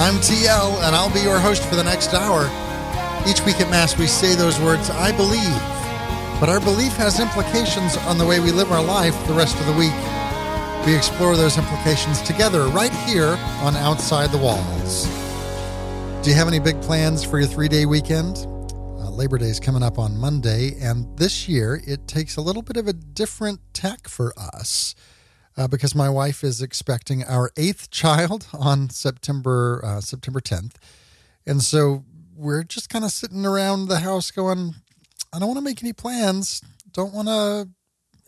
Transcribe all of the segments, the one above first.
I'm TL, and I'll be your host for the next hour. Each week at Mass, we say those words, I believe. But our belief has implications on the way we live our life the rest of the week. We explore those implications together right here on Outside the Walls. Do you have any big plans for your three day weekend? Uh, Labor Day is coming up on Monday, and this year it takes a little bit of a different tack for us uh, because my wife is expecting our eighth child on September uh, September 10th, and so we're just kind of sitting around the house going, I don't want to make any plans. Don't want to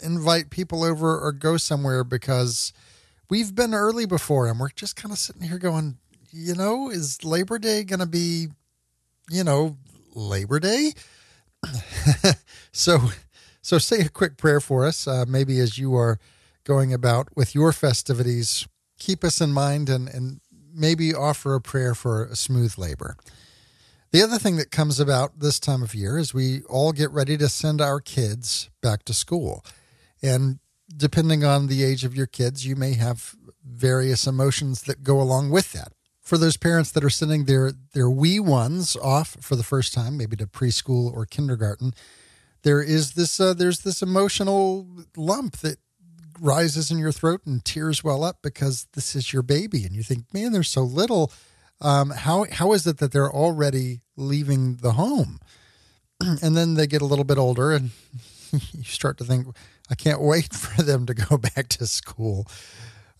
invite people over or go somewhere because we've been early before, and we're just kind of sitting here going, you know, is Labor Day going to be, you know, Labor Day? so, so say a quick prayer for us, uh, maybe as you are going about with your festivities, keep us in mind and, and maybe offer a prayer for a smooth labor. The other thing that comes about this time of year is we all get ready to send our kids back to school. And depending on the age of your kids, you may have various emotions that go along with that. For those parents that are sending their, their wee ones off for the first time, maybe to preschool or kindergarten, there is this uh, there's this emotional lump that rises in your throat and tears well up because this is your baby. And you think man they're so little. Um, how how is it that they're already leaving the home? And then they get a little bit older and you start to think i can't wait for them to go back to school.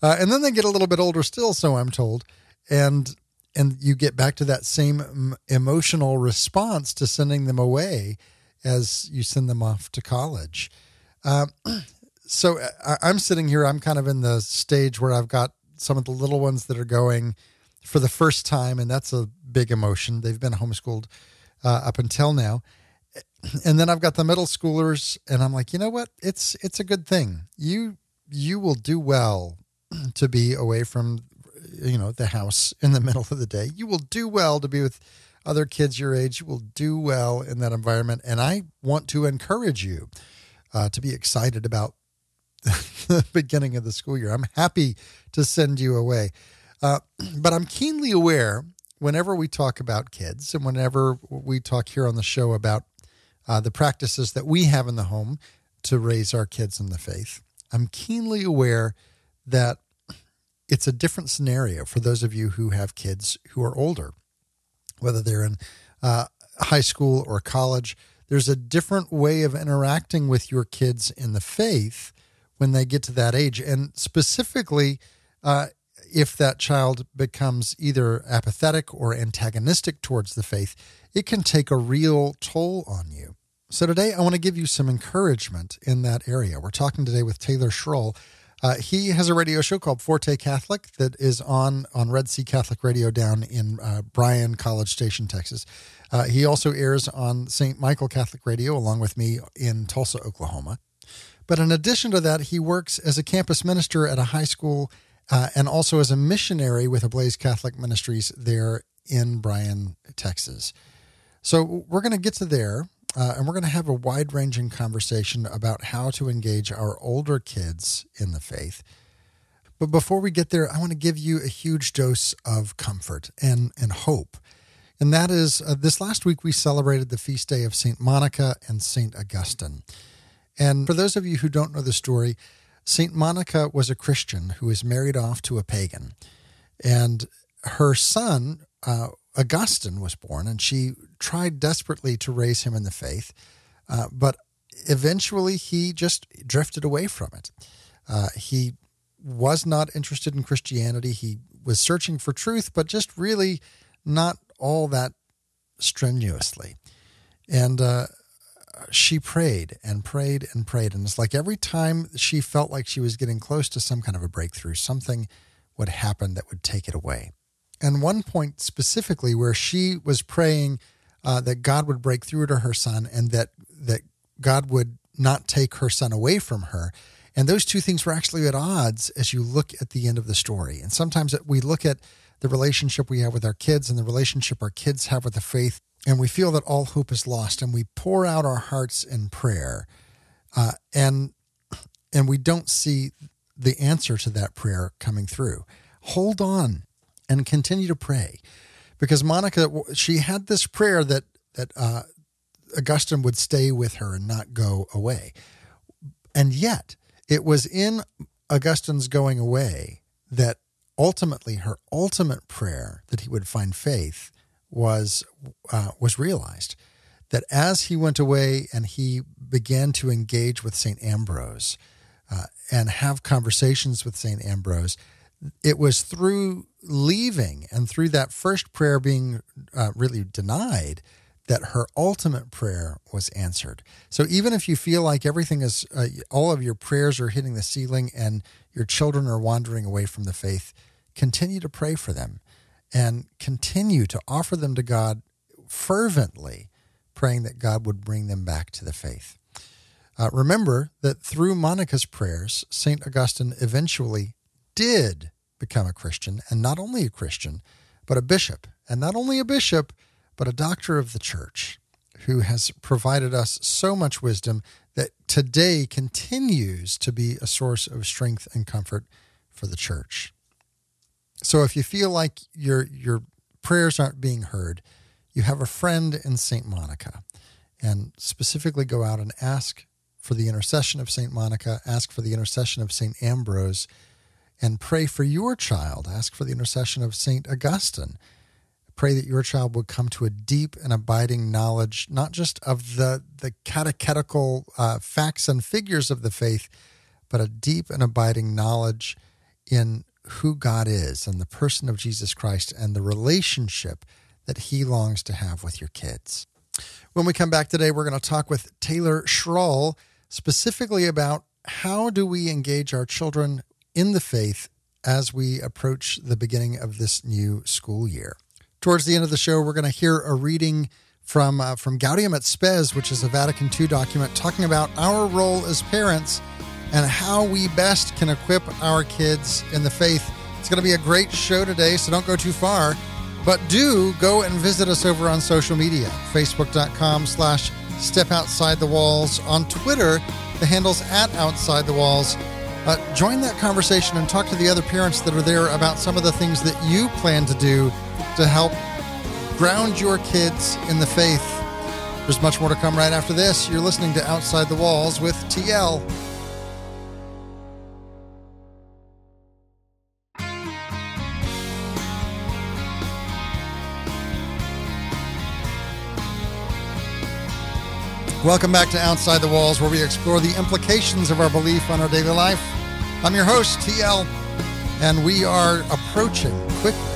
Uh, and then they get a little bit older still so i'm told. And and you get back to that same emotional response to sending them away as you send them off to college. Uh, so uh, I, am sitting here. I'm kind of in the stage where I've got some of the little ones that are going for the first time, and that's a big emotion. They've been homeschooled uh, up until now, and then I've got the middle schoolers, and I'm like, you know what? It's it's a good thing. You you will do well to be away from you know the house in the middle of the day. You will do well to be with other kids your age. You will do well in that environment, and I want to encourage you. Uh, to be excited about the beginning of the school year. I'm happy to send you away. Uh, but I'm keenly aware whenever we talk about kids and whenever we talk here on the show about uh, the practices that we have in the home to raise our kids in the faith, I'm keenly aware that it's a different scenario for those of you who have kids who are older, whether they're in uh, high school or college. There's a different way of interacting with your kids in the faith when they get to that age. And specifically, uh, if that child becomes either apathetic or antagonistic towards the faith, it can take a real toll on you. So, today I want to give you some encouragement in that area. We're talking today with Taylor Schroll. Uh, he has a radio show called Forte Catholic that is on on Red Sea Catholic Radio down in uh, Bryan, College Station, Texas. Uh, he also airs on St. Michael Catholic Radio along with me in Tulsa, Oklahoma. But in addition to that, he works as a campus minister at a high school uh, and also as a missionary with Ablaze Catholic Ministries there in Bryan, Texas. So we're going to get to there. Uh, and we're going to have a wide ranging conversation about how to engage our older kids in the faith. But before we get there, I want to give you a huge dose of comfort and, and hope. And that is uh, this last week we celebrated the feast day of St. Monica and St. Augustine. And for those of you who don't know the story, St. Monica was a Christian who was married off to a pagan. And her son, uh, Augustine, was born, and she tried desperately to raise him in the faith. Uh, but eventually, he just drifted away from it. Uh, he was not interested in Christianity. He was searching for truth, but just really not all that strenuously. And uh, she prayed and prayed and prayed. And it's like every time she felt like she was getting close to some kind of a breakthrough, something would happen that would take it away. And one point specifically where she was praying uh, that God would break through to her son and that, that God would not take her son away from her. And those two things were actually at odds as you look at the end of the story. And sometimes we look at the relationship we have with our kids and the relationship our kids have with the faith and we feel that all hope is lost and we pour out our hearts in prayer. Uh, and and we don't see the answer to that prayer coming through. Hold on and continue to pray. Because Monica, she had this prayer that, that, uh, Augustine would stay with her and not go away. And yet, it was in Augustine's going away that ultimately her ultimate prayer that he would find faith was uh, was realized. That as he went away and he began to engage with Saint Ambrose uh, and have conversations with Saint Ambrose, it was through leaving and through that first prayer being uh, really denied that her ultimate prayer was answered. So even if you feel like everything is, uh, all of your prayers are hitting the ceiling and your children are wandering away from the faith, continue to pray for them and continue to offer them to God fervently, praying that God would bring them back to the faith. Uh, remember that through Monica's prayers, St. Augustine eventually did become a Christian, and not only a Christian, but a bishop. And not only a bishop, but a doctor of the church who has provided us so much wisdom that today continues to be a source of strength and comfort for the church. So if you feel like your your prayers aren't being heard, you have a friend in St. Monica and specifically go out and ask for the intercession of St. Monica, ask for the intercession of St. Ambrose, and pray for your child. Ask for the intercession of St. Augustine Pray that your child would come to a deep and abiding knowledge, not just of the, the catechetical uh, facts and figures of the faith, but a deep and abiding knowledge in who God is and the person of Jesus Christ and the relationship that he longs to have with your kids. When we come back today, we're going to talk with Taylor Schroll specifically about how do we engage our children in the faith as we approach the beginning of this new school year. Towards the end of the show, we're going to hear a reading from uh, from Gaudium et Spes, which is a Vatican II document talking about our role as parents and how we best can equip our kids in the faith. It's going to be a great show today, so don't go too far. But do go and visit us over on social media, facebook.com slash step outside the walls. On Twitter, the handle's at outside the walls. Uh, join that conversation and talk to the other parents that are there about some of the things that you plan to do to help ground your kids in the faith. There's much more to come right after this. You're listening to Outside the Walls with TL. Welcome back to Outside the Walls, where we explore the implications of our belief on our daily life. I'm your host, TL, and we are approaching quickly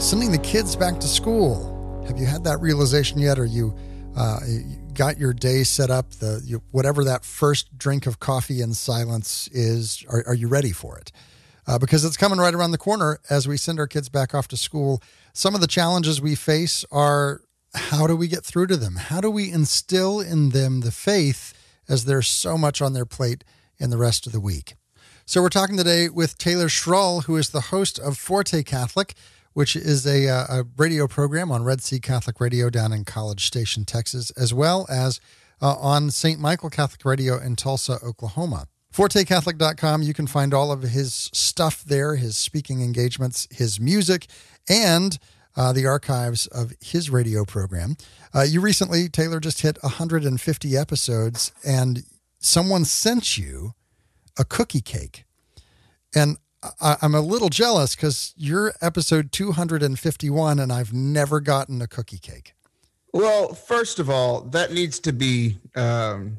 sending the kids back to school. Have you had that realization yet? Or you, uh, you got your day set up? The you, whatever that first drink of coffee in silence is. Are, are you ready for it? Uh, because it's coming right around the corner as we send our kids back off to school. Some of the challenges we face are how do we get through to them? How do we instill in them the faith as there's so much on their plate in the rest of the week? So we're talking today with Taylor Schroll, who is the host of Forte Catholic which is a, uh, a, radio program on Red Sea Catholic Radio down in College Station, Texas, as well as uh, on St. Michael Catholic Radio in Tulsa, Oklahoma. ForteCatholic.com, you can find all of his stuff there, his speaking engagements, his music, and uh, the archives of his radio program. Uh, you recently, Taylor, just hit 150 episodes, and someone sent you a cookie cake. And I, am a little jealous because you're episode 251 and I've never gotten a cookie cake. Well, first of all, that needs to be um,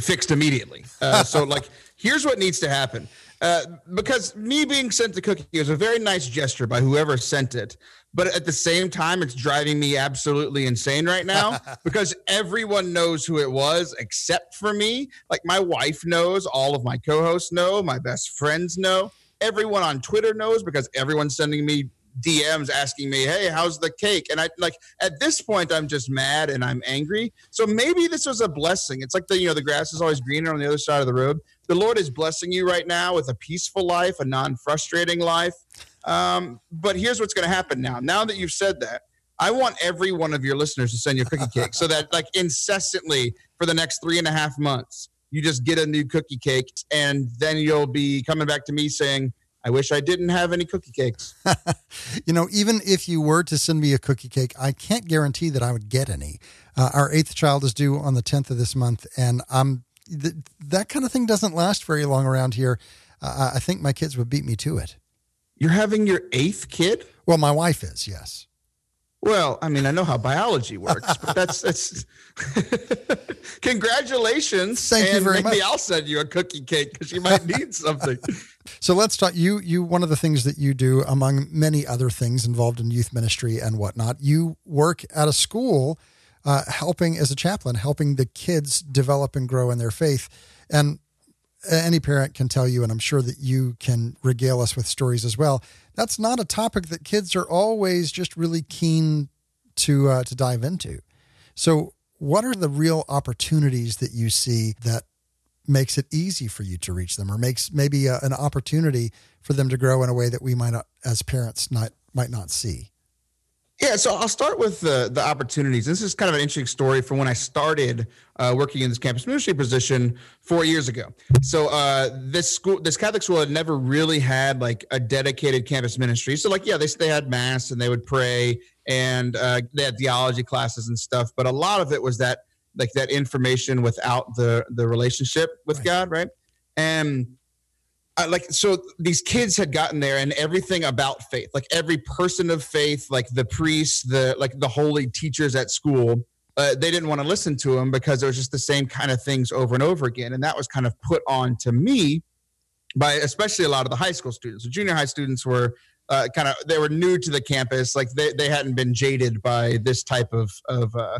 fixed immediately. Uh, so, like, here's what needs to happen. Uh, because me being sent the cookie is a very nice gesture by whoever sent it. But at the same time, it's driving me absolutely insane right now because everyone knows who it was except for me. Like, my wife knows, all of my co hosts know, my best friends know everyone on Twitter knows because everyone's sending me DMs asking me, "Hey, how's the cake?" And I like at this point, I'm just mad and I'm angry. So maybe this was a blessing. It's like the you know the grass is always greener on the other side of the road. The Lord is blessing you right now with a peaceful life, a non-frustrating life. Um, but here's what's going to happen now. Now that you've said that, I want every one of your listeners to send you a cookie cake so that like incessantly for the next three and a half months you just get a new cookie cake and then you'll be coming back to me saying I wish I didn't have any cookie cakes. you know, even if you were to send me a cookie cake, I can't guarantee that I would get any. Uh, our eighth child is due on the 10th of this month, and I'm th- that kind of thing doesn't last very long around here. Uh, I think my kids would beat me to it. You're having your eighth kid? Well, my wife is, yes. Well, I mean, I know how biology works, but that's that's. Congratulations! Thank you very maybe much. Maybe I'll send you a cookie cake because you might need something. so let's talk. You, you. One of the things that you do, among many other things involved in youth ministry and whatnot, you work at a school, uh, helping as a chaplain, helping the kids develop and grow in their faith. And any parent can tell you, and I'm sure that you can regale us with stories as well. That's not a topic that kids are always just really keen to uh, to dive into. So, what are the real opportunities that you see that makes it easy for you to reach them, or makes maybe a, an opportunity for them to grow in a way that we might not, as parents, not might not see? Yeah, so I'll start with the the opportunities. This is kind of an interesting story from when I started uh, working in this campus ministry position four years ago. So uh, this school, this Catholic school, had never really had like a dedicated campus ministry. So like, yeah, they they had mass and they would pray and uh, they had theology classes and stuff. But a lot of it was that like that information without the the relationship with right. God, right? And uh, like so these kids had gotten there and everything about faith like every person of faith like the priests the like the holy teachers at school uh, they didn't want to listen to them because it was just the same kind of things over and over again and that was kind of put on to me by especially a lot of the high school students. The junior high students were uh, kind of they were new to the campus like they, they hadn't been jaded by this type of of uh,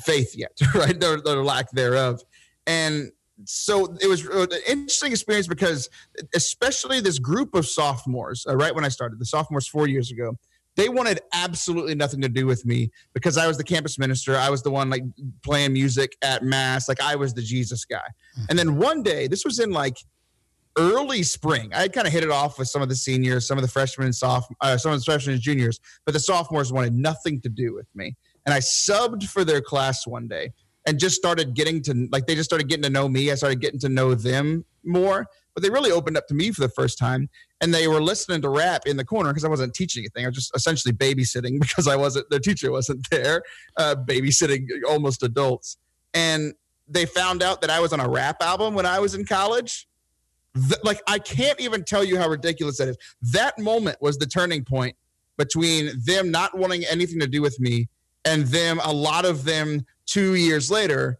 faith yet right? Their lack thereof. And so it was an interesting experience because especially this group of sophomores uh, right when i started the sophomores four years ago they wanted absolutely nothing to do with me because i was the campus minister. I was the one like playing music at mass. Like i was the jesus guy. Mm-hmm. and then one day this was in like early spring. I had kind of hit it off with some of the seniors some of the freshmen and soph uh, some of the freshmen and juniors but the sophomores wanted nothing to do with me. And i subbed for their class one day and just started getting to like they just started getting to know me. I started getting to know them more, but they really opened up to me for the first time. And they were listening to rap in the corner because I wasn't teaching anything. I was just essentially babysitting because I wasn't their teacher wasn't there, uh, babysitting almost adults. And they found out that I was on a rap album when I was in college. like I can't even tell you how ridiculous that is. That moment was the turning point between them not wanting anything to do with me and them a lot of them two years later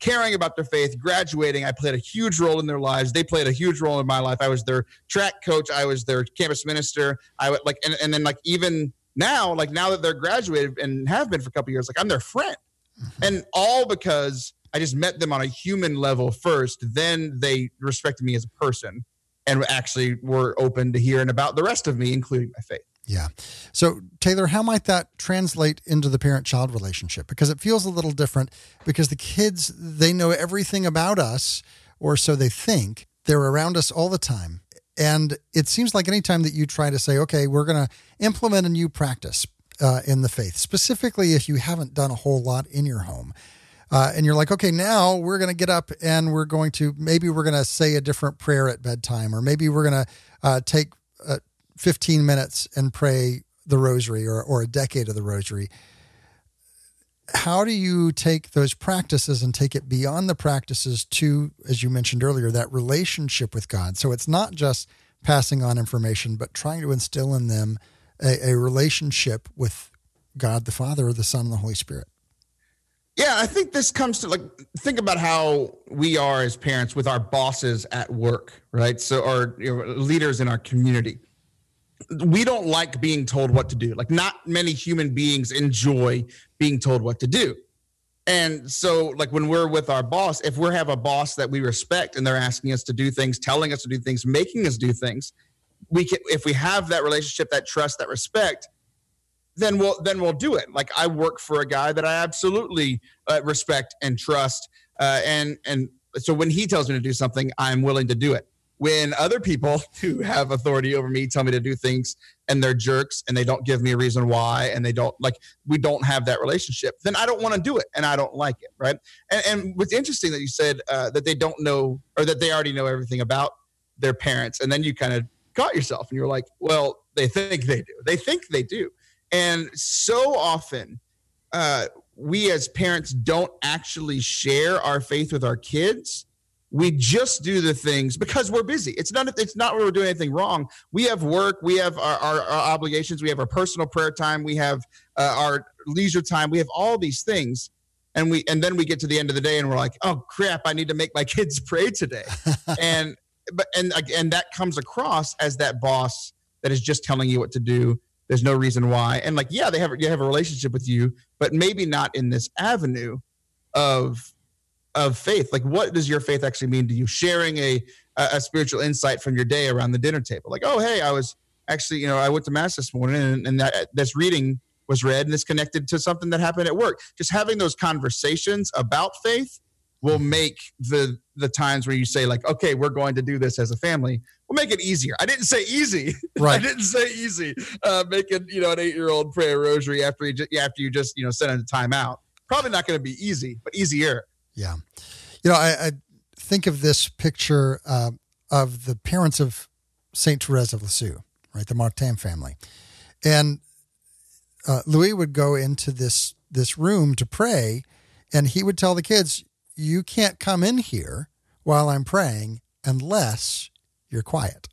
caring about their faith graduating i played a huge role in their lives. They played a huge role in my life. I was their track coach. I was their campus minister. I would like and, and then like even now like now that they're graduated and have been for a couple years like i'm their friend. Mm-hmm. and all because i just met them on a human level first then they respected me as a person and actually were open to hearing about the rest of me including my faith yeah. So, Taylor, how might that translate into the parent child relationship? Because it feels a little different because the kids, they know everything about us, or so they think. They're around us all the time. And it seems like anytime that you try to say, okay, we're going to implement a new practice uh, in the faith, specifically if you haven't done a whole lot in your home, uh, and you're like, okay, now we're going to get up and we're going to maybe we're going to say a different prayer at bedtime, or maybe we're going to uh, take uh, 15 minutes and pray the rosary or, or a decade of the rosary. How do you take those practices and take it beyond the practices to, as you mentioned earlier, that relationship with God? So it's not just passing on information, but trying to instill in them a, a relationship with God the Father, or the Son, and the Holy Spirit. Yeah, I think this comes to like think about how we are as parents with our bosses at work, right? So, or you know, leaders in our community we don't like being told what to do. Like, not many human beings enjoy being told what to do. And so, like, when we're with our boss, if we have a boss that we respect and they're asking us to do things, telling us to do things, making us do things, we can, if we have that relationship, that trust, that respect, then we'll, then we'll do it. Like, I work for a guy that I absolutely uh, respect and trust. Uh, and, and so when he tells me to do something, I'm willing to do it when other people who have authority over me tell me to do things and they're jerks and they don't give me a reason why and they don't like we don't have that relationship then i don't want to do it and i don't like it right and, and what's interesting that you said uh, that they don't know or that they already know everything about their parents and then you kind of caught yourself and you're like, well, they think they do. They think they do. And so often, uh, we as parents don't actually share our faith with our kids. We just do the things because we're busy. It's not. It's not where we're doing anything wrong. We have work. We have our, our, our obligations. We have our personal prayer time. We have uh, our leisure time. We have all these things, and we and then we get to the end of the day and we're like, oh crap, I need to make my kids pray today, and but and and that comes across as that boss that is just telling you what to do. There's no reason why, and like yeah, they have you have a relationship with you, but maybe not in this avenue of of faith. Like, what does your faith actually mean to you? Sharing a a spiritual insight from your day around the dinner table, like, oh hey, I was actually you know I went to mass this morning and, and that this reading was read and it's connected to something that happened at work. Just having those conversations about faith will make the the times where you say like okay we're going to do this as a family we'll make it easier i didn't say easy right i didn't say easy uh making you know an eight year old pray a rosary after you just, after you just you know send a timeout probably not going to be easy but easier yeah. You know i, I think of this picture uh, of the parents of saint therese of lisieux right the martin family. And uh, louis would go into this this room to pray and he would tell the kids you can't come in here while I'm praying unless you're quiet,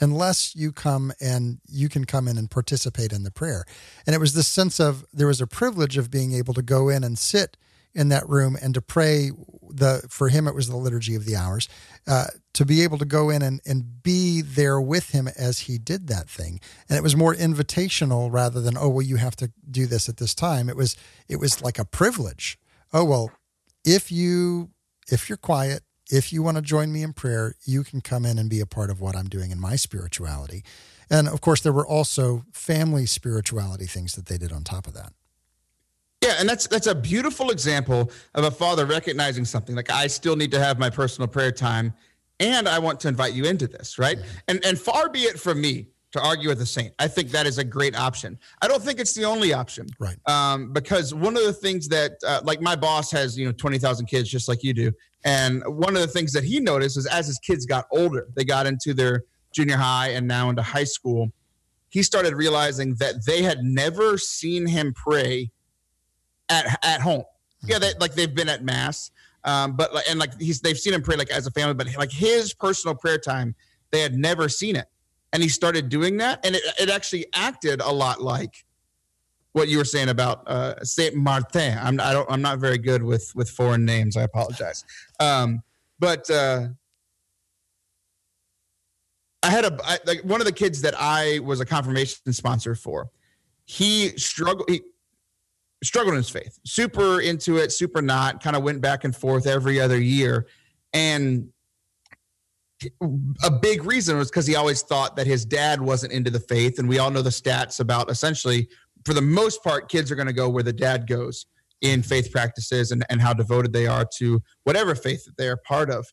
unless you come and you can come in and participate in the prayer. And it was this sense of there was a privilege of being able to go in and sit in that room and to pray the for him it was the liturgy of the hours uh, to be able to go in and, and be there with him as he did that thing. And it was more invitational rather than oh well you have to do this at this time. It was it was like a privilege. Oh well if you if you're quiet if you want to join me in prayer you can come in and be a part of what i'm doing in my spirituality. And of course there were also family spirituality things that they did on top of that yeah and that's that's a beautiful example of a father recognizing something like i still need to have my personal prayer time and i want to invite you into this right and and far be it from me to argue with a saint. I think that is a great option. I don't think it's the only option, right? Um, because one of the things that, uh, like, my boss has you know twenty thousand kids just like you do, and one of the things that he noticed is as his kids got older, they got into their junior high and now into high school. He started realizing that they had never seen him pray at at home. Mm-hmm. Yeah, they, like they've been at mass, um, but like and like he's they've seen him pray like as a family, but like his personal prayer time, they had never seen it and he started doing that and it, it actually acted a lot like what you were saying about uh, Saint Martin. I'm I don't I'm not very good with with foreign names. I apologize. Um, but uh, I had a I, like one of the kids that I was a confirmation sponsor for. He struggled. He struggled in his faith. Super into it. Super not. Kind of went back and forth every other year, and a big reason was because he always thought that his dad wasn't into the faith. And we all know the stats about essentially, for the most part, kids are going to go where the dad goes in faith practices and, and how devoted they are to whatever faith that they are part of.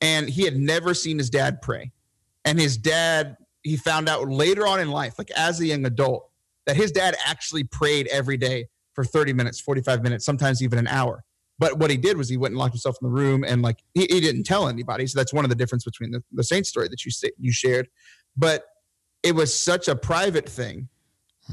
And he had never seen his dad pray. And his dad, he found out later on in life, like as a young adult, that his dad actually prayed every day for 30 minutes, 45 minutes, sometimes even an hour. But what he did was he went and locked himself in the room and like he, he didn't tell anybody. So that's one of the difference between the, the Saint story that you you shared. But it was such a private thing,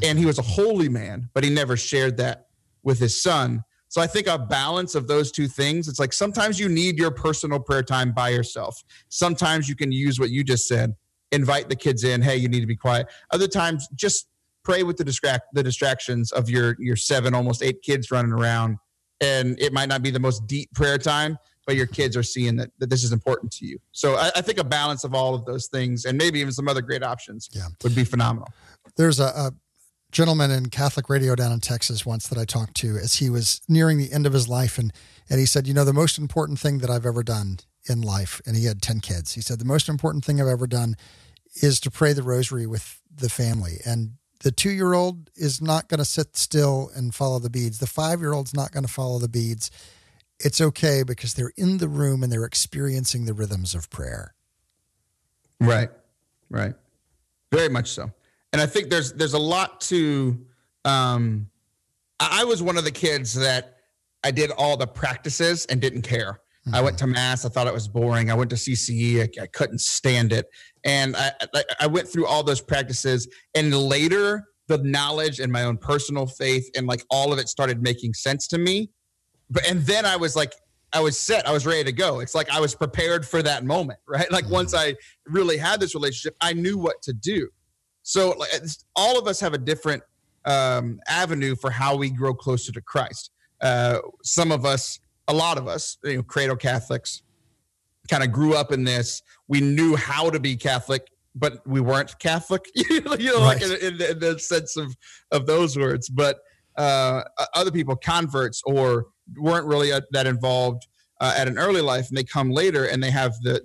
and he was a holy man, but he never shared that with his son. So I think a balance of those two things. It's like sometimes you need your personal prayer time by yourself. Sometimes you can use what you just said, invite the kids in. Hey, you need to be quiet. Other times, just pray with the distract the distractions of your your seven, almost eight kids running around. And it might not be the most deep prayer time but your kids are seeing that, that this is important to you. So I, I think a balance of all of those things and maybe even some other great options yeah. would be phenomenal. There's a, a gentleman in catholic radio down in texas once that i talked to as he was nearing the end of his life and and he said you know the most important thing that i've ever done in life and he had 10 kids he said the most important thing i've ever done is to pray the rosary with the family. And the two year old is not going to sit still and follow the beads. The five year old's not going to follow the beads. It's okay because they're in the room and they're experiencing the rhythms of prayer. Right, right, very much so. And I think there's there's a lot to. Um, I was one of the kids that I did all the practices and didn't care. Mm-hmm. I went to mass. I thought it was boring. I went to CCE. I, I couldn't stand it. And I, I, went through all those practices. And later, the knowledge and my own personal faith and like all of it started making sense to me. But and then I was like, I was set. I was ready to go. It's like I was prepared for that moment, right? Like mm-hmm. once I really had this relationship, I knew what to do. So like, all of us have a different um, avenue for how we grow closer to Christ. Uh, some of us, a lot of us, you know, cradle Catholics, kind of grew up in this. We knew how to be Catholic, but we weren't Catholic. you know, right. like in, in, in, the sense of of those words. But uh, other people, converts, or weren't really uh, that involved uh, at an early life, and they come later and they have the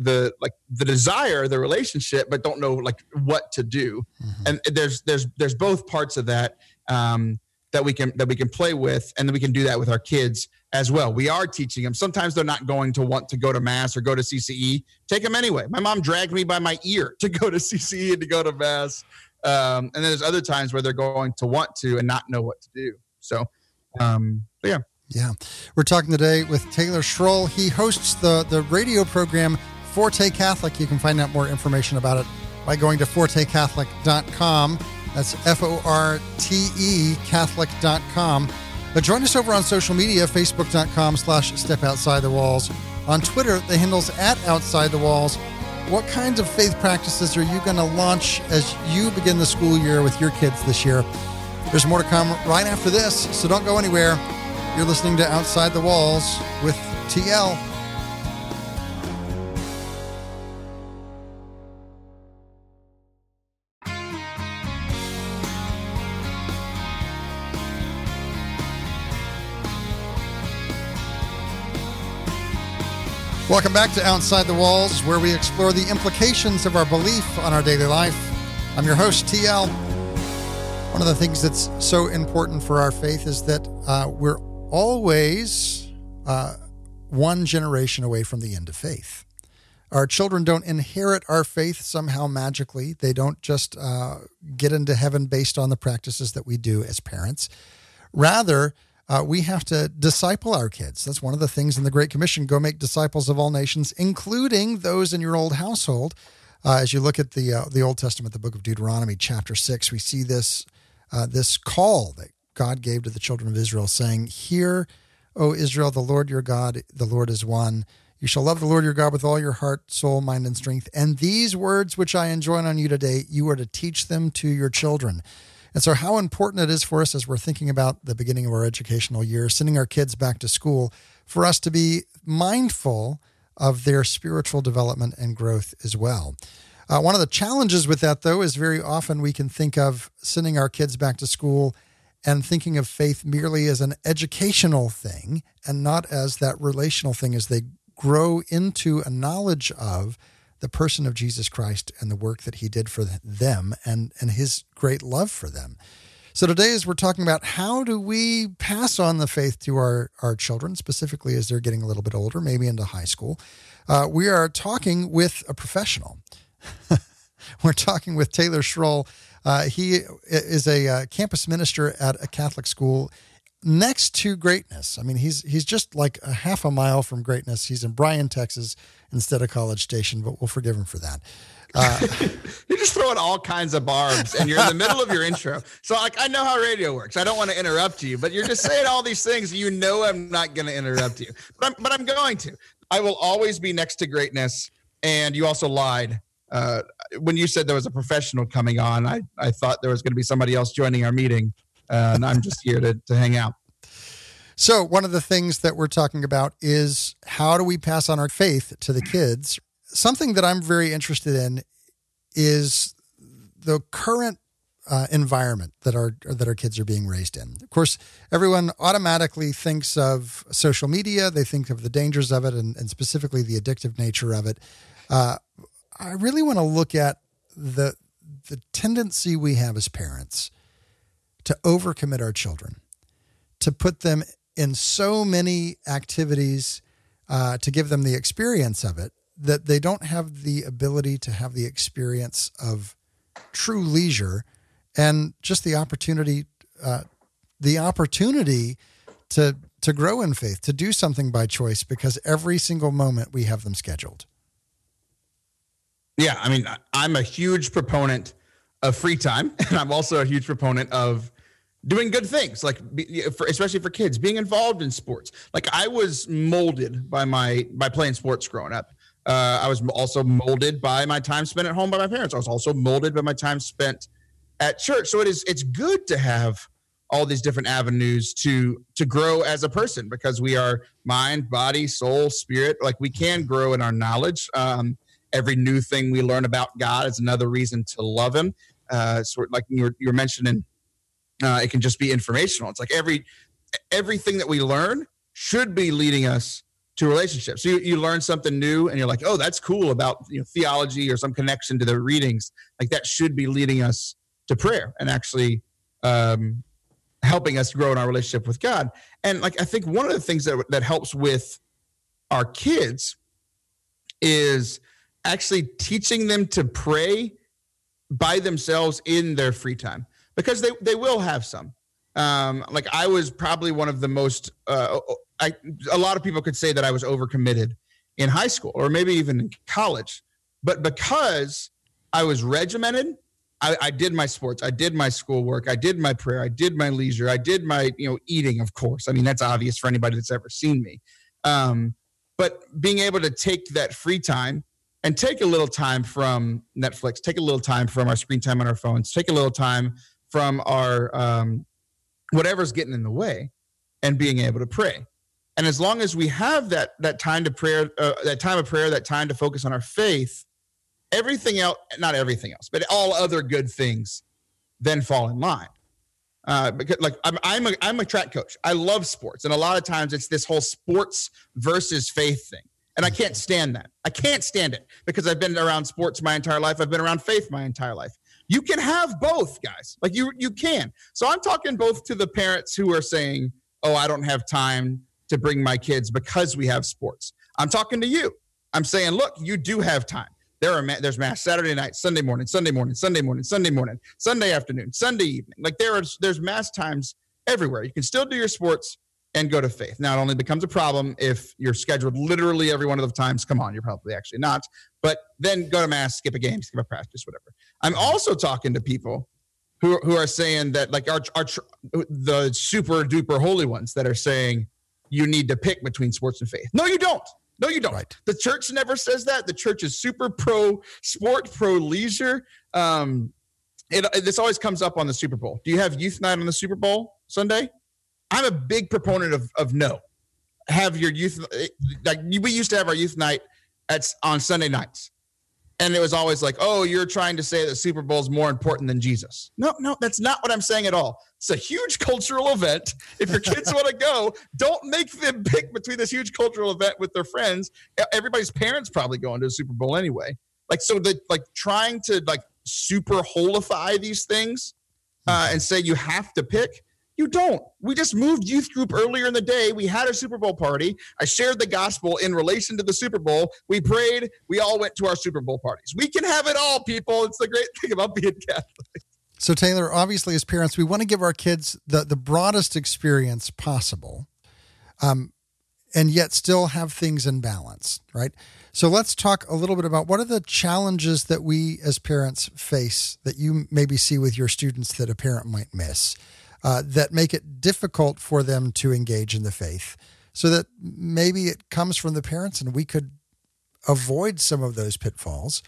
the like the desire the relationship but don't know like what to do mm-hmm. and there's there's there's both parts of that um, that we can that we can play with and then we can do that with our kids as well we are teaching them sometimes they're not going to want to go to mass or go to cce take them anyway my mom dragged me by my ear to go to cce and to go to mass um, and then there's other times where they're going to want to and not know what to do so um, yeah yeah. We're talking today with Taylor Schroll. He hosts the, the radio program Forte Catholic. You can find out more information about it by going to fortecatholic.com. That's F O R T E Catholic.com. But join us over on social media, facebook.com slash step outside the walls. On Twitter, the handle's at outside the walls. What kinds of faith practices are you going to launch as you begin the school year with your kids this year? There's more to come right after this, so don't go anywhere. You're listening to Outside the Walls with TL. Welcome back to Outside the Walls, where we explore the implications of our belief on our daily life. I'm your host, TL. One of the things that's so important for our faith is that uh, we're always uh, one generation away from the end of faith. Our children don't inherit our faith somehow magically. They don't just uh, get into heaven based on the practices that we do as parents. Rather, uh, we have to disciple our kids. That's one of the things in the Great Commission go make disciples of all nations, including those in your old household. Uh, as you look at the uh, the Old Testament, the book of Deuteronomy, chapter six, we see this uh, this call that God gave to the children of Israel, saying, Hear, O Israel, the Lord your God, the Lord is one. You shall love the Lord your God with all your heart, soul, mind, and strength. And these words which I enjoin on you today, you are to teach them to your children. And so, how important it is for us as we're thinking about the beginning of our educational year, sending our kids back to school, for us to be mindful of their spiritual development and growth as well. Uh, one of the challenges with that, though, is very often we can think of sending our kids back to school and thinking of faith merely as an educational thing and not as that relational thing as they grow into a knowledge of the person of Jesus Christ and the work that he did for them and, and his great love for them. So today, as we're talking about how do we pass on the faith to our, our children, specifically as they're getting a little bit older, maybe into high school, uh, we are talking with a professional. we're talking with Taylor Schroll. Uh, he is a uh, campus minister at a Catholic school next to greatness. I mean, he's he's just like a half a mile from greatness. He's in Bryan, Texas, instead of College Station, but we'll forgive him for that. Uh, you're just throwing all kinds of barbs, and you're in the middle of your intro. So, like, I know how radio works. I don't want to interrupt you, but you're just saying all these things. You know, I'm not going to interrupt you, but I'm, but I'm going to. I will always be next to greatness. And you also lied. Uh, when you said there was a professional coming on, I, I thought there was going to be somebody else joining our meeting, uh, and I'm just here to, to hang out. So, one of the things that we're talking about is how do we pass on our faith to the kids? Something that I'm very interested in is the current uh, environment that our that our kids are being raised in. Of course, everyone automatically thinks of social media. They think of the dangers of it, and, and specifically the addictive nature of it. Uh, I really want to look at the the tendency we have as parents to overcommit our children, to put them in so many activities uh, to give them the experience of it that they don't have the ability to have the experience of true leisure and just the opportunity uh, the opportunity to to grow in faith, to do something by choice, because every single moment we have them scheduled. Yeah, I mean, I'm a huge proponent of free time, and I'm also a huge proponent of doing good things, like for, especially for kids, being involved in sports. Like I was molded by my by playing sports growing up. Uh, I was also molded by my time spent at home by my parents. I was also molded by my time spent at church. So it is it's good to have all these different avenues to to grow as a person because we are mind body soul spirit like we can grow in our knowledge um, every new thing we learn about god is another reason to love him uh, sort like you were, you were mentioning uh, it can just be informational. It's like every everything that we learn should be leading us to relationships. So you, you learn something new and you're like oh that's cool about you know, theology or some connection to the readings. Like that should be leading us to prayer and actually um, helping us grow in our relationship with God. And like I think one of the things that that helps with our kids is actually teaching them to pray by themselves in their free time because they they will have some. Um, like I was probably one of the most. Uh, I a lot of people could say that I was overcommitted in high school or maybe even in college, but because I was regimented I, I, did my sports, I did my schoolwork, I did my prayer, I did my leisure, I did my you know eating. Of course, I mean that's obvious for anybody that's ever seen me. Um, but being able to take that free time and take a little time from Netflix, take a little time from our screen time on our phones, take a little time from our um, whatever's getting in the way, and being able to pray. And as long as we have that that time to prayer, uh, that time of prayer, that time to focus on our faith, everything else, not everything else, but all other good things then fall in line. Uh, because like I'm, I'm a, I'm a track coach. I love sports. And a lot of times it's this whole sports versus faith thing. And I can't stand that. I can't stand it because I've been around sports my entire life. I've been around faith my entire life. You can have both, guys. Like you, you can. So I'm talking both to the parents who are saying, "Oh, I don't have time to bring my kids because we have sports." I'm talking to you. I'm saying, "Look, you do have time. There are there's mass Saturday night, Sunday morning, Sunday morning, Sunday morning, Sunday morning, Sunday afternoon, Sunday evening. Like there is there's mass times everywhere. You can still do your sports and go to faith. Now it only becomes a problem if you're scheduled literally every one of the times. Come on, you're probably actually not. But then go to mass, skip a game, skip a practice, whatever. I'm also talking to people who who are saying that like our, our the super duper holy ones that are saying you need to pick between sports and faith. No, you don't. No, you don't. Right. The church never says that. The church is super pro sport, pro leisure. Um, it, it, this always comes up on the Super Bowl. Do you have youth night on the Super Bowl Sunday? I'm a big proponent of of no. Have your youth like we used to have our youth night at on Sunday nights and it was always like, oh, you're trying to say that Super Bowl is more important than Jesus. No, no, that's not what I'm saying at all. It's a huge cultural event. If your kids want to go, don't make them pick between this huge cultural event with their friends. Everybody's parents probably going to a Super Bowl anyway. Like so, the like trying to like super holify these things uh, and say you have to pick you don't. We just moved youth group earlier in the day. We had a Super Bowl party. I shared the gospel in relation to the Super Bowl. We prayed. We all went to our Super Bowl parties. We can have it all, people. It's the great thing about being Catholic. So, Taylor, obviously, as parents, we want to give our kids the, the broadest experience possible, um, and yet still have things in balance, right? So, let's talk a little bit about what are the challenges that we as parents face that you maybe see with your students that a parent might miss uh, that make it difficult for them to engage in the faith. So that maybe it comes from the parents and we could avoid some of those pitfalls.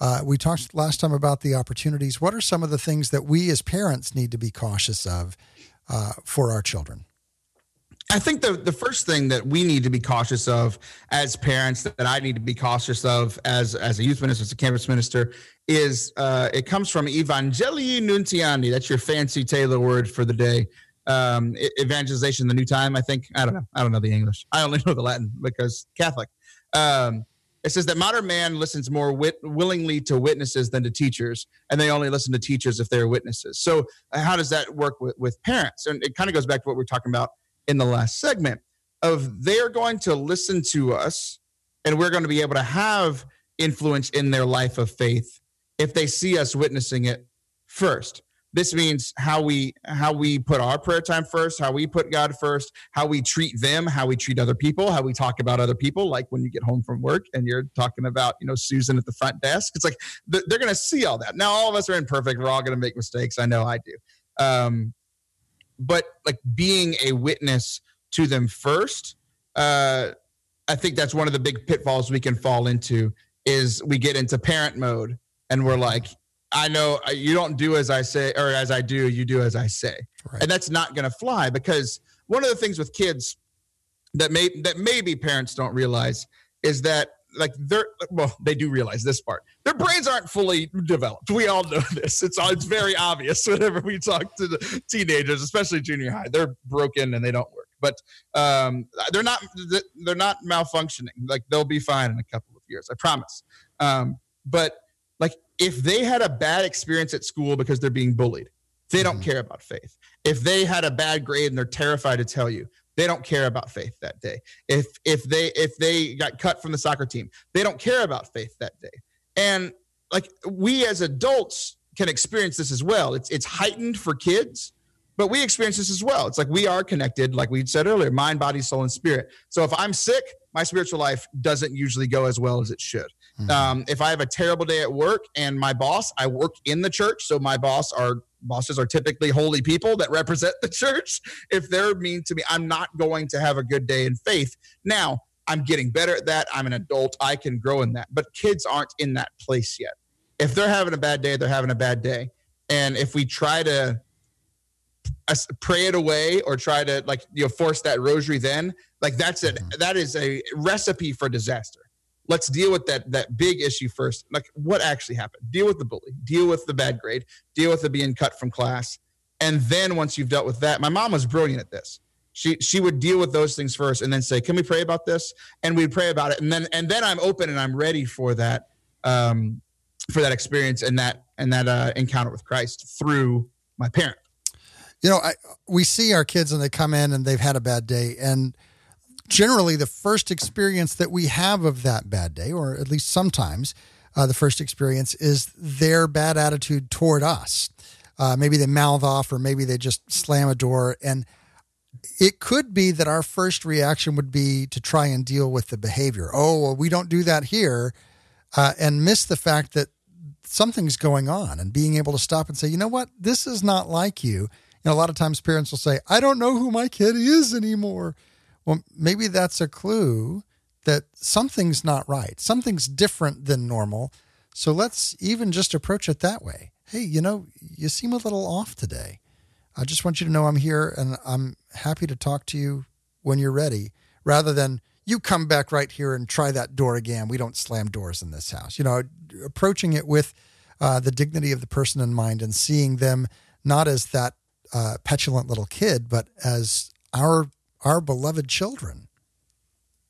Uh, we talked last time about the opportunities. What are some of the things that we as parents need to be cautious of uh, for our children? I think the the first thing that we need to be cautious of as parents, that I need to be cautious of as as a youth minister, as a campus minister, is uh, it comes from Evangelii Nuntiandi. That's your fancy Taylor word for the day. Um, evangelization, the new time. I think I don't know. I don't know the English. I only know the Latin because Catholic. Um, it says that modern man listens more wit- willingly to witnesses than to teachers, and they only listen to teachers if they're witnesses. So, uh, how does that work with, with parents? And it kind of goes back to what we are talking about in the last segment. Of they're going to listen to us, and we're going to be able to have influence in their life of faith if they see us witnessing it first. this means how we how we put our prayer time first how we put god first how we treat them how we treat other people how we talk about other people like when you get home from work and you're talking about you know susan at the front desk. It's like they're going to see all that. Now all of us are imperfect. We're all going to make mistakes. I know i do. Um, but like being a witness to them first uh, i think that's one of the big pitfalls we can fall into is we get into parent mode and we're like I know uh, you don't do as I say or as I do, you do as I say. Right. And that's not going to fly because one of the things with kids that may that maybe parents don't realize is that like they're well they do realize this part. Their brains aren't fully developed. We all know this. It's it's very obvious whenever we talk to the teenagers especially junior high. They're broken and they don't work. But um, they're not they're not malfunctioning. Like they'll be fine in a couple of years i promise. Um, but if they had a bad experience at school because they're being bullied, they don't mm-hmm. care about faith. If they had a bad grade and they're terrified to tell you, they don't care about faith that day. If if they if they got cut from the soccer team, they don't care about faith that day. And like we as adults can experience this as well. It's it's heightened for kids, but we experience this as well. It's like we are connected, like we said earlier, mind, body, soul, and spirit. So if I'm sick, my spiritual life doesn't usually go as well as it should. Mm-hmm. Um, if I have a terrible day at work and my boss, I work in the church, so my boss are bosses are typically holy people that represent the church. If they're mean to me, I'm not going to have a good day in faith. Now, I'm getting better at that. I'm an adult. I can grow in that. But kids aren't in that place yet. If they're having a bad day, they're having a bad day. And if we try to pray it away or try to like you know force that rosary then like that's it mm-hmm. that is a recipe for disaster let's deal with that that big issue first. Like what actually happened? Deal with the bully, deal with the bad grade, deal with the being cut from class. And then once you've dealt with that, my mom was brilliant at this. She she would deal with those things first and then say, "Can we pray about this?" And we'd pray about it. And then and then I'm open and I'm ready for that um for that experience and that and that uh encounter with Christ through my parent. You know, I we see our kids and they come in and they've had a bad day and generally the first experience that we have of that bad day, or at least sometimes uh, the first experience, is their bad attitude toward us. Uh, maybe they mouth off, or maybe they just slam a door. And it could be that our first reaction would be to try and deal with the behavior. Oh, well, we don't do that here, uh, and miss the fact that something's going on and being able to stop and say, you know what, this is not like you. And a lot of times parents will say, I don't know who my kid is anymore. Well, maybe that's a clue that something's not right. Something's different than normal. So let's even just approach it that way. Hey, you know, you seem a little off today. I just want you to know I'm here and I'm happy to talk to you when you're ready rather than you come back right here and try that door again. We don't slam doors in this house. You know, approaching it with uh, the dignity of the person in mind and seeing them not as that uh, petulant little kid, but as our our beloved children.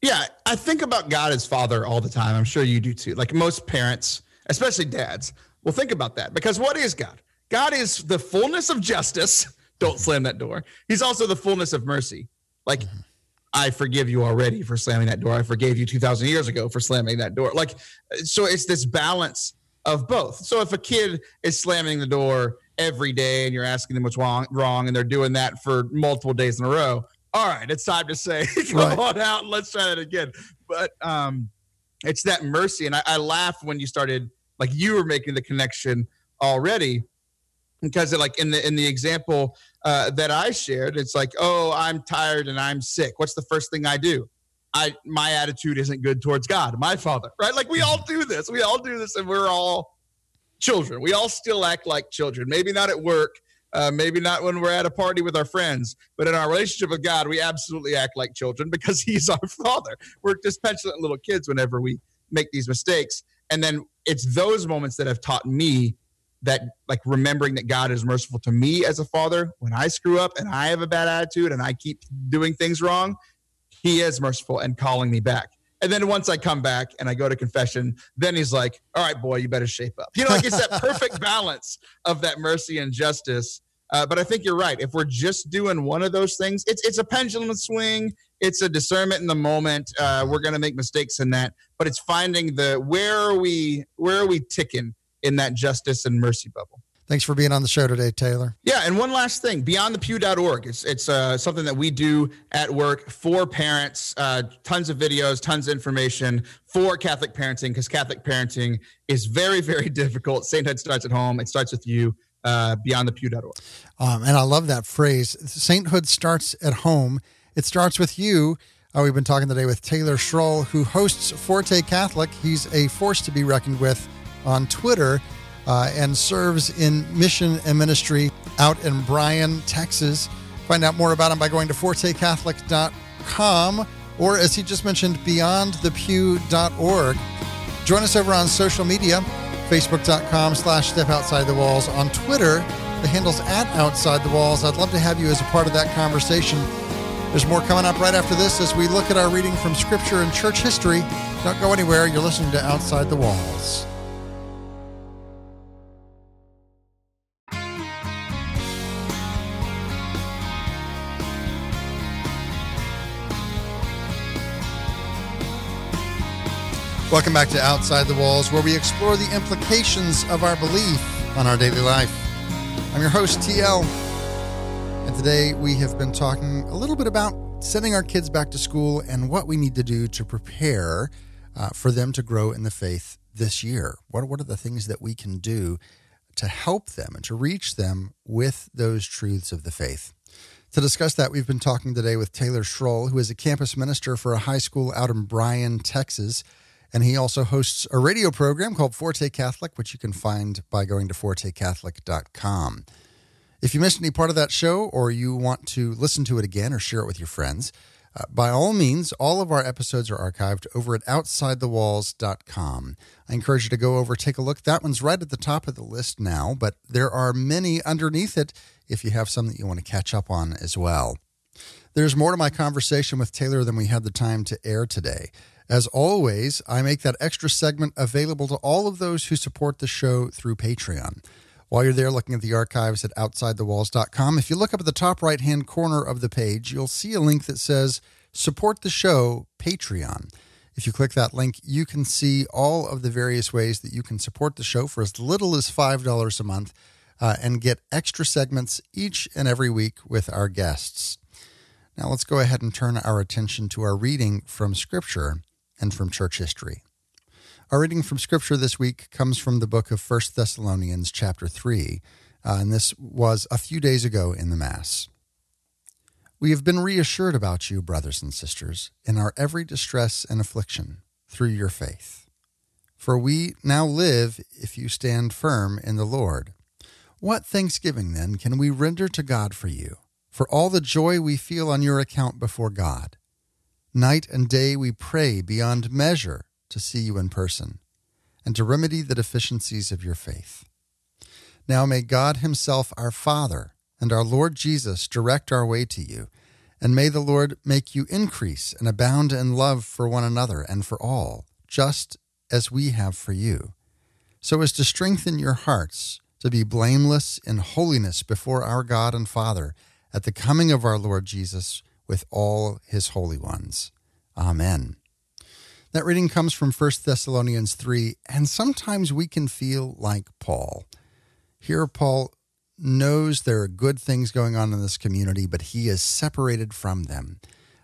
Yeah, I think about God as father all the time. I'm sure you do too. Like most parents, especially dads, will think about that because what is God? God is the fullness of justice. Don't slam that door. He's also the fullness of mercy. Like, mm-hmm. I forgive you already for slamming that door. I forgave you 2,000 years ago for slamming that door. Like, so it's this balance of both. So if a kid is slamming the door every day and you're asking them what's wrong, wrong, and they're doing that for multiple days in a row, all right, it's time to say, come right. on out and let's try that again. But um, it's that mercy. And I, I laugh when you started, like you were making the connection already because like in the in the example uh, that I shared, it's like, oh, I'm tired and I'm sick. What's the first thing I do? I my attitude isn't good towards God, my Father, right? Like we all do this. We all do this, and we're all children. We all still act like children. Maybe not at work, uh, maybe not when we're at a party with our friends, but in our relationship with God, we absolutely act like children because He's our Father. We're just petulant little kids whenever we make these mistakes. And then it's those moments that have taught me that, like, remembering that God is merciful to me as a father when I screw up and I have a bad attitude and I keep doing things wrong, He is merciful and calling me back. And then once I come back and I go to confession, then he's like, all right, boy, you better shape up. You know, like it's that perfect balance of that mercy and justice uh, but I think you're right. If we're just doing one of those things, it's it's a pendulum swing. It's a discernment in the moment. Uh, we're going to make mistakes in that, but it's finding the where are we where are we ticking in that justice and mercy bubble. Thanks for being on the show today, Taylor. Yeah, and one last thing, beyondthepew.org. It's it's uh, something that we do at work for parents. Uh, tons of videos, tons of information for Catholic parenting because Catholic parenting is very very difficult. Sainthood starts at home. It starts with you. Uh, beyondthepew.org. Um, and I love that phrase. Sainthood starts at home. It starts with you. Uh, we've been talking today with Taylor Schroll, who hosts Forte Catholic. He's a force to be reckoned with on Twitter uh, and serves in mission and ministry out in Bryan, Texas. Find out more about him by going to fortecatholic.com or, as he just mentioned, beyondthepew.org. Join us over on social media, facebook.com slash step outside the walls. On Twitter, the handle's at outside the walls. I'd love to have you as a part of that conversation. There's more coming up right after this as we look at our reading from Scripture and church history. Don't go anywhere. You're listening to Outside the Walls. Welcome back to Outside the Walls, where we explore the implications of our belief on our daily life. I'm your host, TL, and today we have been talking a little bit about sending our kids back to school and what we need to do to prepare uh, for them to grow in the faith this year. What, what are the things that we can do to help them and to reach them with those truths of the faith? To discuss that, we've been talking today with Taylor Schroll, who is a campus minister for a high school out in Bryan, Texas. And he also hosts a radio program called Forte Catholic, which you can find by going to fortecatholic.com. If you missed any part of that show or you want to listen to it again or share it with your friends, uh, by all means, all of our episodes are archived over at outsidethewalls.com. I encourage you to go over, take a look. That one's right at the top of the list now, but there are many underneath it if you have some that you want to catch up on as well. There's more to my conversation with Taylor than we had the time to air today. As always, I make that extra segment available to all of those who support the show through Patreon. While you're there looking at the archives at OutsideTheWalls.com, if you look up at the top right hand corner of the page, you'll see a link that says Support the Show Patreon. If you click that link, you can see all of the various ways that you can support the show for as little as $5 a month uh, and get extra segments each and every week with our guests. Now, let's go ahead and turn our attention to our reading from Scripture and from church history. Our reading from Scripture this week comes from the book of First Thessalonians, chapter 3, uh, and this was a few days ago in the Mass. We have been reassured about you, brothers and sisters, in our every distress and affliction through your faith. For we now live if you stand firm in the Lord. What thanksgiving, then, can we render to God for you, for all the joy we feel on your account before God? Night and day we pray beyond measure to see you in person and to remedy the deficiencies of your faith. Now may God Himself, our Father, and our Lord Jesus direct our way to you, and may the Lord make you increase and abound in love for one another and for all, just as we have for you, so as to strengthen your hearts to be blameless in holiness before our God and Father at the coming of our Lord Jesus with all his holy ones. Amen. That reading comes from 1 Thessalonians 3, and sometimes we can feel like Paul. Here, Paul knows there are good things going on in this community, but he is separated from them.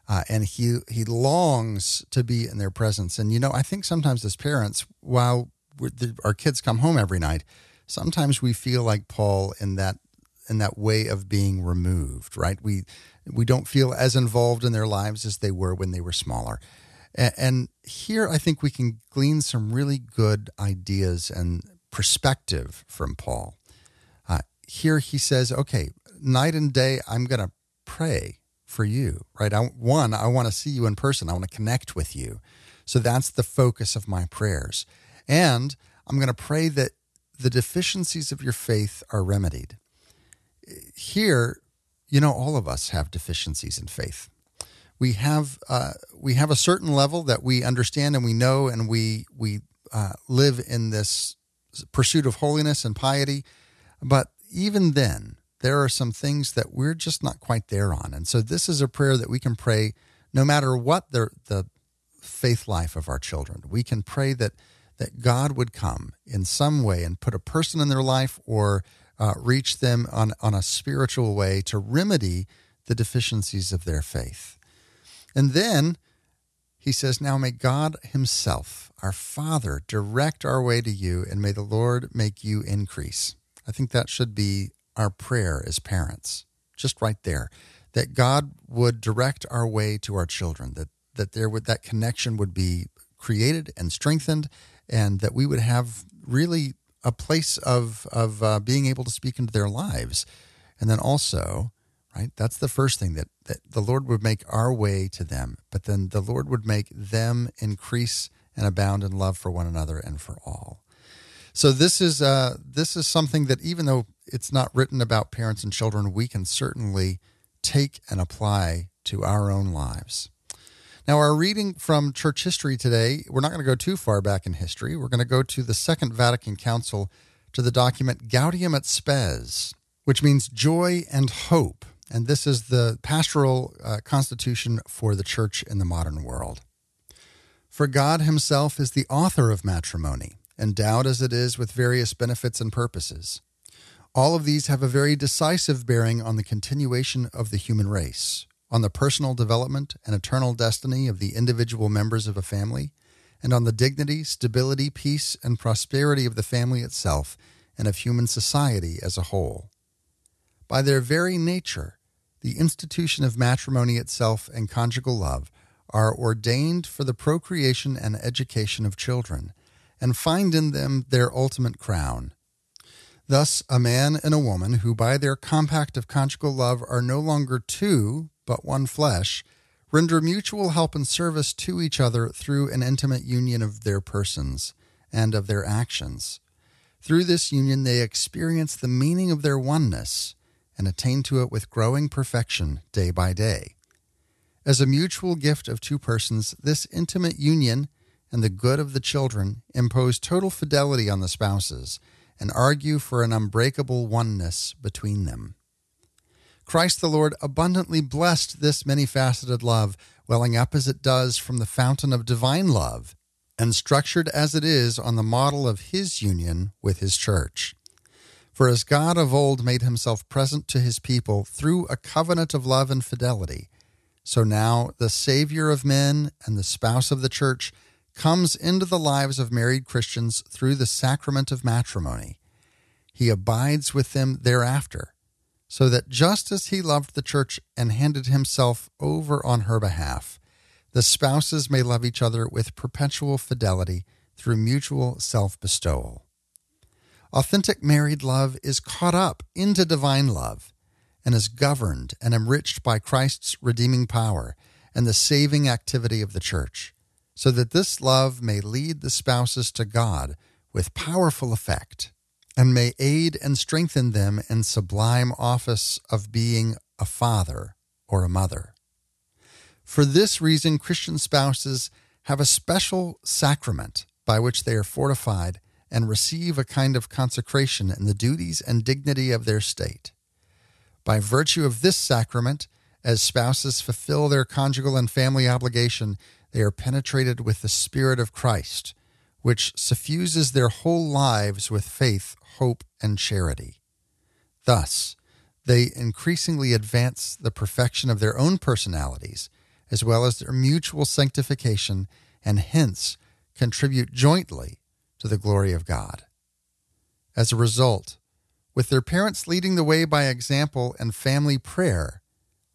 Uh, and he he longs to be in their presence. And you know, I think sometimes as parents, while the, our kids come home every night, sometimes we feel like Paul in that in that way of being removed. Right? We we don't feel as involved in their lives as they were when they were smaller. And here I think we can glean some really good ideas and perspective from Paul. Uh, here he says, okay, night and day, I'm going to pray for you, right? I, one, I want to see you in person, I want to connect with you. So that's the focus of my prayers. And I'm going to pray that the deficiencies of your faith are remedied. Here, you know, all of us have deficiencies in faith. We have uh, we have a certain level that we understand and we know, and we we uh, live in this pursuit of holiness and piety. But even then, there are some things that we're just not quite there on. And so, this is a prayer that we can pray no matter what the the faith life of our children. We can pray that that God would come in some way and put a person in their life or uh, reach them on, on a spiritual way to remedy the deficiencies of their faith. And then he says, Now may God Himself, our Father, direct our way to you, and may the Lord make you increase. I think that should be our prayer as parents, just right there, that God would direct our way to our children, that, that there would that connection would be created and strengthened, and that we would have really a place of of uh, being able to speak into their lives, and then also, right? That's the first thing that that the Lord would make our way to them, but then the Lord would make them increase and abound in love for one another and for all. So this is uh, this is something that even though it's not written about parents and children, we can certainly take and apply to our own lives. Now, our reading from church history today, we're not going to go too far back in history. We're going to go to the Second Vatican Council to the document Gaudium et Spes, which means joy and hope. And this is the pastoral uh, constitution for the church in the modern world. For God himself is the author of matrimony, endowed as it is with various benefits and purposes. All of these have a very decisive bearing on the continuation of the human race on the personal development and eternal destiny of the individual members of a family, and on the dignity, stability, peace, and prosperity of the family itself and of human society as a whole. By their very nature, the institution of matrimony itself and conjugal love are ordained for the procreation and education of children, and find in them their ultimate crown. Thus, a man and a woman who, by their compact of conjugal love, are no longer two, but one flesh, render mutual help and service to each other through an intimate union of their persons and of their actions. Through this union, they experience the meaning of their oneness and attain to it with growing perfection day by day. As a mutual gift of two persons, this intimate union and the good of the children impose total fidelity on the spouses and argue for an unbreakable oneness between them. Christ the Lord abundantly blessed this many faceted love, welling up as it does from the fountain of divine love, and structured as it is on the model of his union with his church. For as God of old made himself present to his people through a covenant of love and fidelity, so now the Savior of men and the spouse of the church comes into the lives of married Christians through the sacrament of matrimony. He abides with them thereafter so that just as he loved the church and handed himself over on her behalf, the spouses may love each other with perpetual fidelity through mutual self bestowal. Authentic married love is caught up into divine love and is governed and enriched by Christ's redeeming power and the saving activity of the church, so that this love may lead the spouses to God with powerful effect and may aid and strengthen them in sublime office of being a father or a mother. For this reason, Christian spouses have a special sacrament by which they are fortified and receive a kind of consecration in the duties and dignity of their state. By virtue of this sacrament, as spouses fulfill their conjugal and family obligation, they are penetrated with the Spirit of Christ, which suffuses their whole lives with faith, hope, and charity. Thus, they increasingly advance the perfection of their own personalities, as well as their mutual sanctification, and hence contribute jointly to the glory of God. As a result, with their parents leading the way by example and family prayer,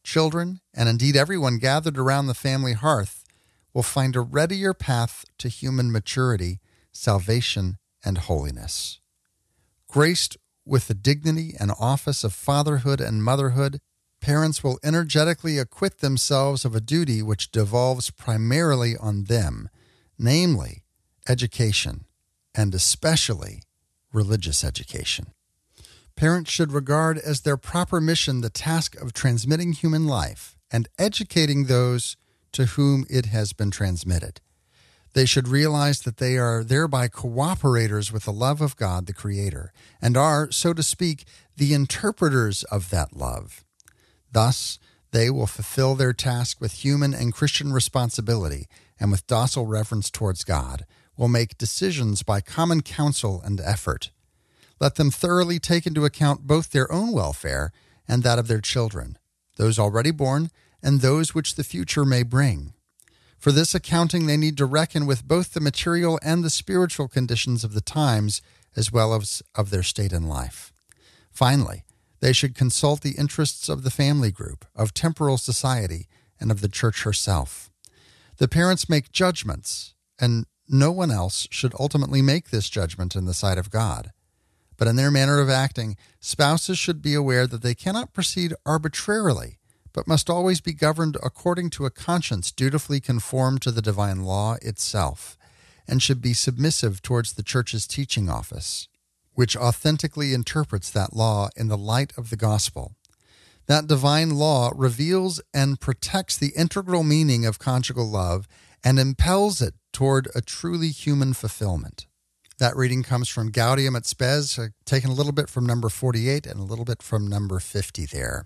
children, and indeed everyone gathered around the family hearth, will find a readier path to human maturity, salvation, and holiness. Graced with the dignity and office of fatherhood and motherhood, parents will energetically acquit themselves of a duty which devolves primarily on them, namely, education, and especially religious education. Parents should regard as their proper mission the task of transmitting human life and educating those to whom it has been transmitted. They should realize that they are thereby cooperators with the love of God, the Creator, and are, so to speak, the interpreters of that love. Thus, they will fulfill their task with human and Christian responsibility and with docile reverence towards God, will make decisions by common counsel and effort. let them thoroughly take into account both their own welfare and that of their children, those already born and those which the future may bring. For this accounting, they need to reckon with both the material and the spiritual conditions of the times, as well as of their state in life. Finally, they should consult the interests of the family group, of temporal society, and of the church herself. The parents make judgments, and no one else should ultimately make this judgment in the sight of God. But in their manner of acting, spouses should be aware that they cannot proceed arbitrarily, but must always be governed according to a conscience dutifully conformed to the divine law itself, and should be submissive towards the Church's teaching office, which authentically interprets that law in the light of the gospel. That divine law reveals and protects the integral meaning of conjugal love and impels it toward a truly human fulfillment. That reading comes from Gaudium et Spes, uh, taken a little bit from number 48 and a little bit from number 50 there.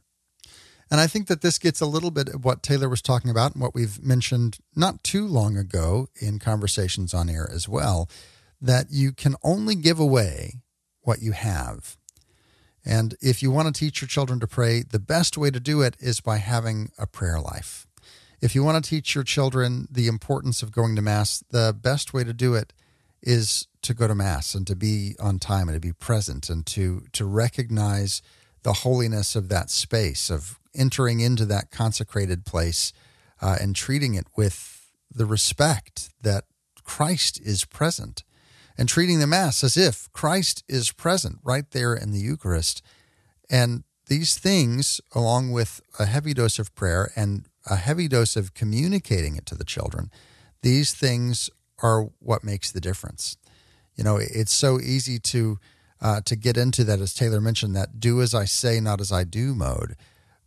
And I think that this gets a little bit of what Taylor was talking about and what we've mentioned not too long ago in conversations on air as well that you can only give away what you have. And if you want to teach your children to pray, the best way to do it is by having a prayer life. If you want to teach your children the importance of going to Mass, the best way to do it is to go to mass and to be on time and to be present and to to recognize the holiness of that space of entering into that consecrated place uh, and treating it with the respect that Christ is present and treating the mass as if Christ is present right there in the Eucharist and these things along with a heavy dose of prayer and a heavy dose of communicating it to the children these things are what makes the difference. You know, it's so easy to uh, to get into that, as Taylor mentioned, that do as I say, not as I do mode.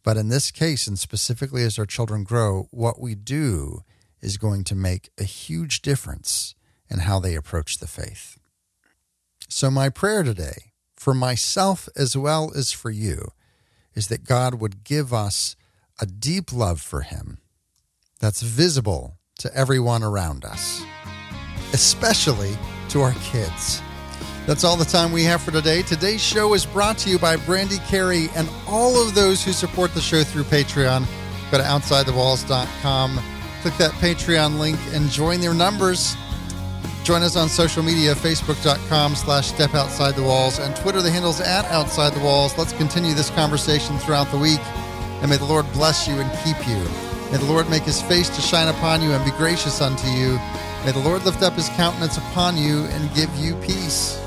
But in this case, and specifically as our children grow, what we do is going to make a huge difference in how they approach the faith. So, my prayer today, for myself as well as for you, is that God would give us a deep love for Him that's visible to everyone around us especially to our kids. That's all the time we have for today. Today's show is brought to you by Brandy Carey and all of those who support the show through Patreon. Go to OutsideTheWalls.com, click that Patreon link, and join their numbers. Join us on social media, Facebook.com slash Step Outside the Walls, and Twitter, the handle's at Outside the Walls. Let's continue this conversation throughout the week, and may the Lord bless you and keep you. May the Lord make his face to shine upon you and be gracious unto you. May the Lord lift up his countenance upon you and give you peace.